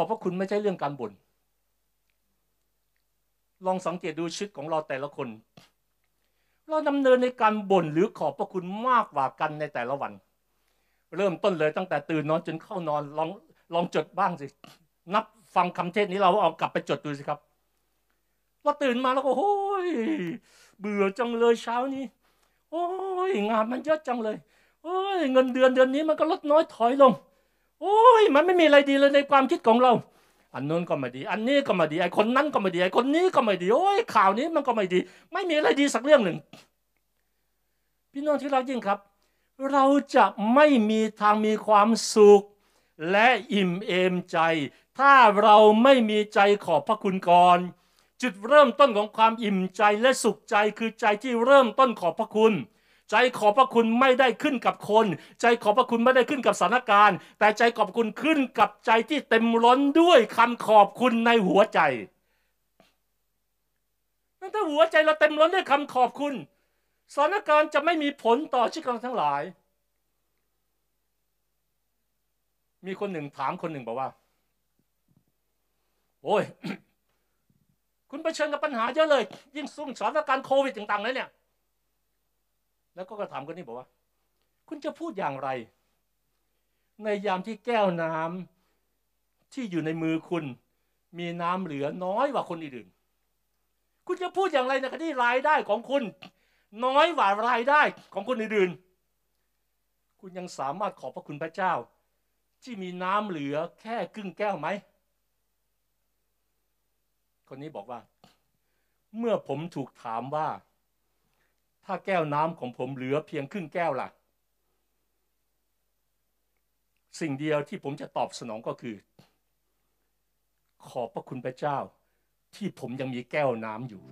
ขอบพระคุณไม่ใช่เรื่องการบ่นลองสังเกตดูชีวิตของเราแต่ละคน เราดำเนินในการบ่นหรือขอบพระคุณมากกว่ากันในแต่ละวัน เริ่มต้นเลยตั้งแต่ตื่นนอนจนเข้านอนลองลองจดบ้างสิ นับฟังคำเทศนี้เราเอากลับไปจดดูสิครับเราตื่นมาแล้วก็โอ้ยเบื่อจังเลยเช้านี้ โอ้ยงานมันเยอะจังเลย โอ้ยเงินเดือนเดือนนี้มันก็ลดน้อยถอยลง โอ้ยมันไม่มีอะไรดีเลยในความคิดของเรา อันนู้นก็ไม่ดี อันนี้ก็ไม่ดีไอคนนั้นก็ไม่ดีไอคนนี้ก็ไม่ดีโอ้ยข่าวนี้มันก็ไม่ดี ไม่มีอะไรดีสักเรื่องหนึ่ง พี่น้องที่รักยิ่งครับ เราจะไม่มีทางมีความสุข และอิ่มเอมใจ ถ้าเราไม่มีใจขอบพระคุณก่อนจุดเริ่มต้นของความอิ่มใจและสุขใจคือใจที่เริ่มต้นขอบพระคุณ ใจขอบพระคุณไม่ได้ขึ้นกับคน ใจขอบพระคุณไม่ได้ขึ้นกับสถานการณ์ แต่ใจขอบคุณขึ้นกับใจที่เต็มล้นด้วยคำขอบคุณในหัวใจนั่นถ้าหัวใจเราเต็มล้นด้วยคำขอบคุณสถานการณ์จะไม่มีผลต่อชีวิตเราทั้งหลาย มีคนหนึ่งถามคนหนึ่งบอกว่า โอ้ย คุณเผชิญกับปัญหาเยอะเลย ยิ่งสุ่งสถานการณ์โควิดต่างๆเลยเนี่ย แล้วก็กระถามคนนี้บอกว่า คุณจะพูดอย่างไร ในยามที่แก้วน้ำที่อยู่ในมือคุณ มีน้ำเหลือน้อยกว่าคนอื่น คุณจะพูดอย่างไรในขณะที่รายได้ของคุณ น้อยกว่ารายได้ของคนอื่น คุณยังสามารถขอบพระคุณพระเจ้า ที่มีน้ำเหลือแค่ครึ่งแก้วไหมคนนี้บอกว่า เมื่อผมถูกถามว่า ถ้าแก้วน้ำของผมเหลือเพียงครึ่งแก้วล่ะ สิ่งเดียวที่ผมจะตอบสนองก็คือ ขอบพระคุณพระเจ้า ที่ผมยังมีแก้วน้ำอยู่